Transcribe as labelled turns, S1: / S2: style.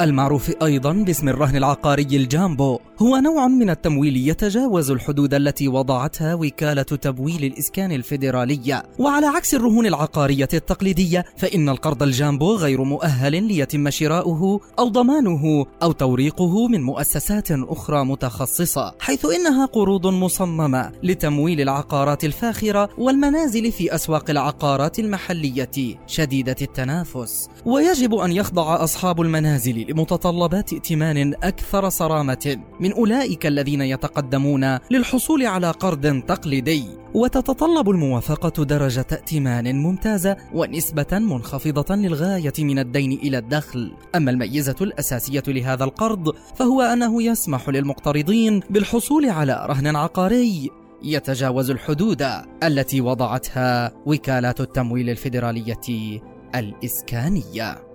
S1: المعروف أيضا باسم الرهن العقاري الجامبو. هو نوع من التمويل يتجاوز الحدود التي وضعتها وكالة تمويل الإسكان الفيدرالية. وعلى عكس الرهون العقارية التقليدية فإن القرض الجامبو غير مؤهل ليتم شراؤه أو ضمانه أو توريقه من مؤسسات أخرى متخصصة حيث إنها قروض مصممة لتمويل العقارات الفاخرة والمنازل في أسواق العقارات المحلية. شديدة التنافس. ويجب أن يخضع أصحاب المنازل لمتطلبات ائتمان أكثر صرامة من أولئك الذين يتقدمون للحصول على قرض تقليدي. وتتطلب الموافقة درجة ائتمان ممتازة ونسبة منخفضة للغاية من الدين إلى الدخل. أما الميزة الأساسية لهذا القرض فهو أنه يسمح للمقترضين بالحصول على رهن عقاري. يتجاوز الحدود التي وضعتها وكالات التمويل الفيدرالية الإسكانية.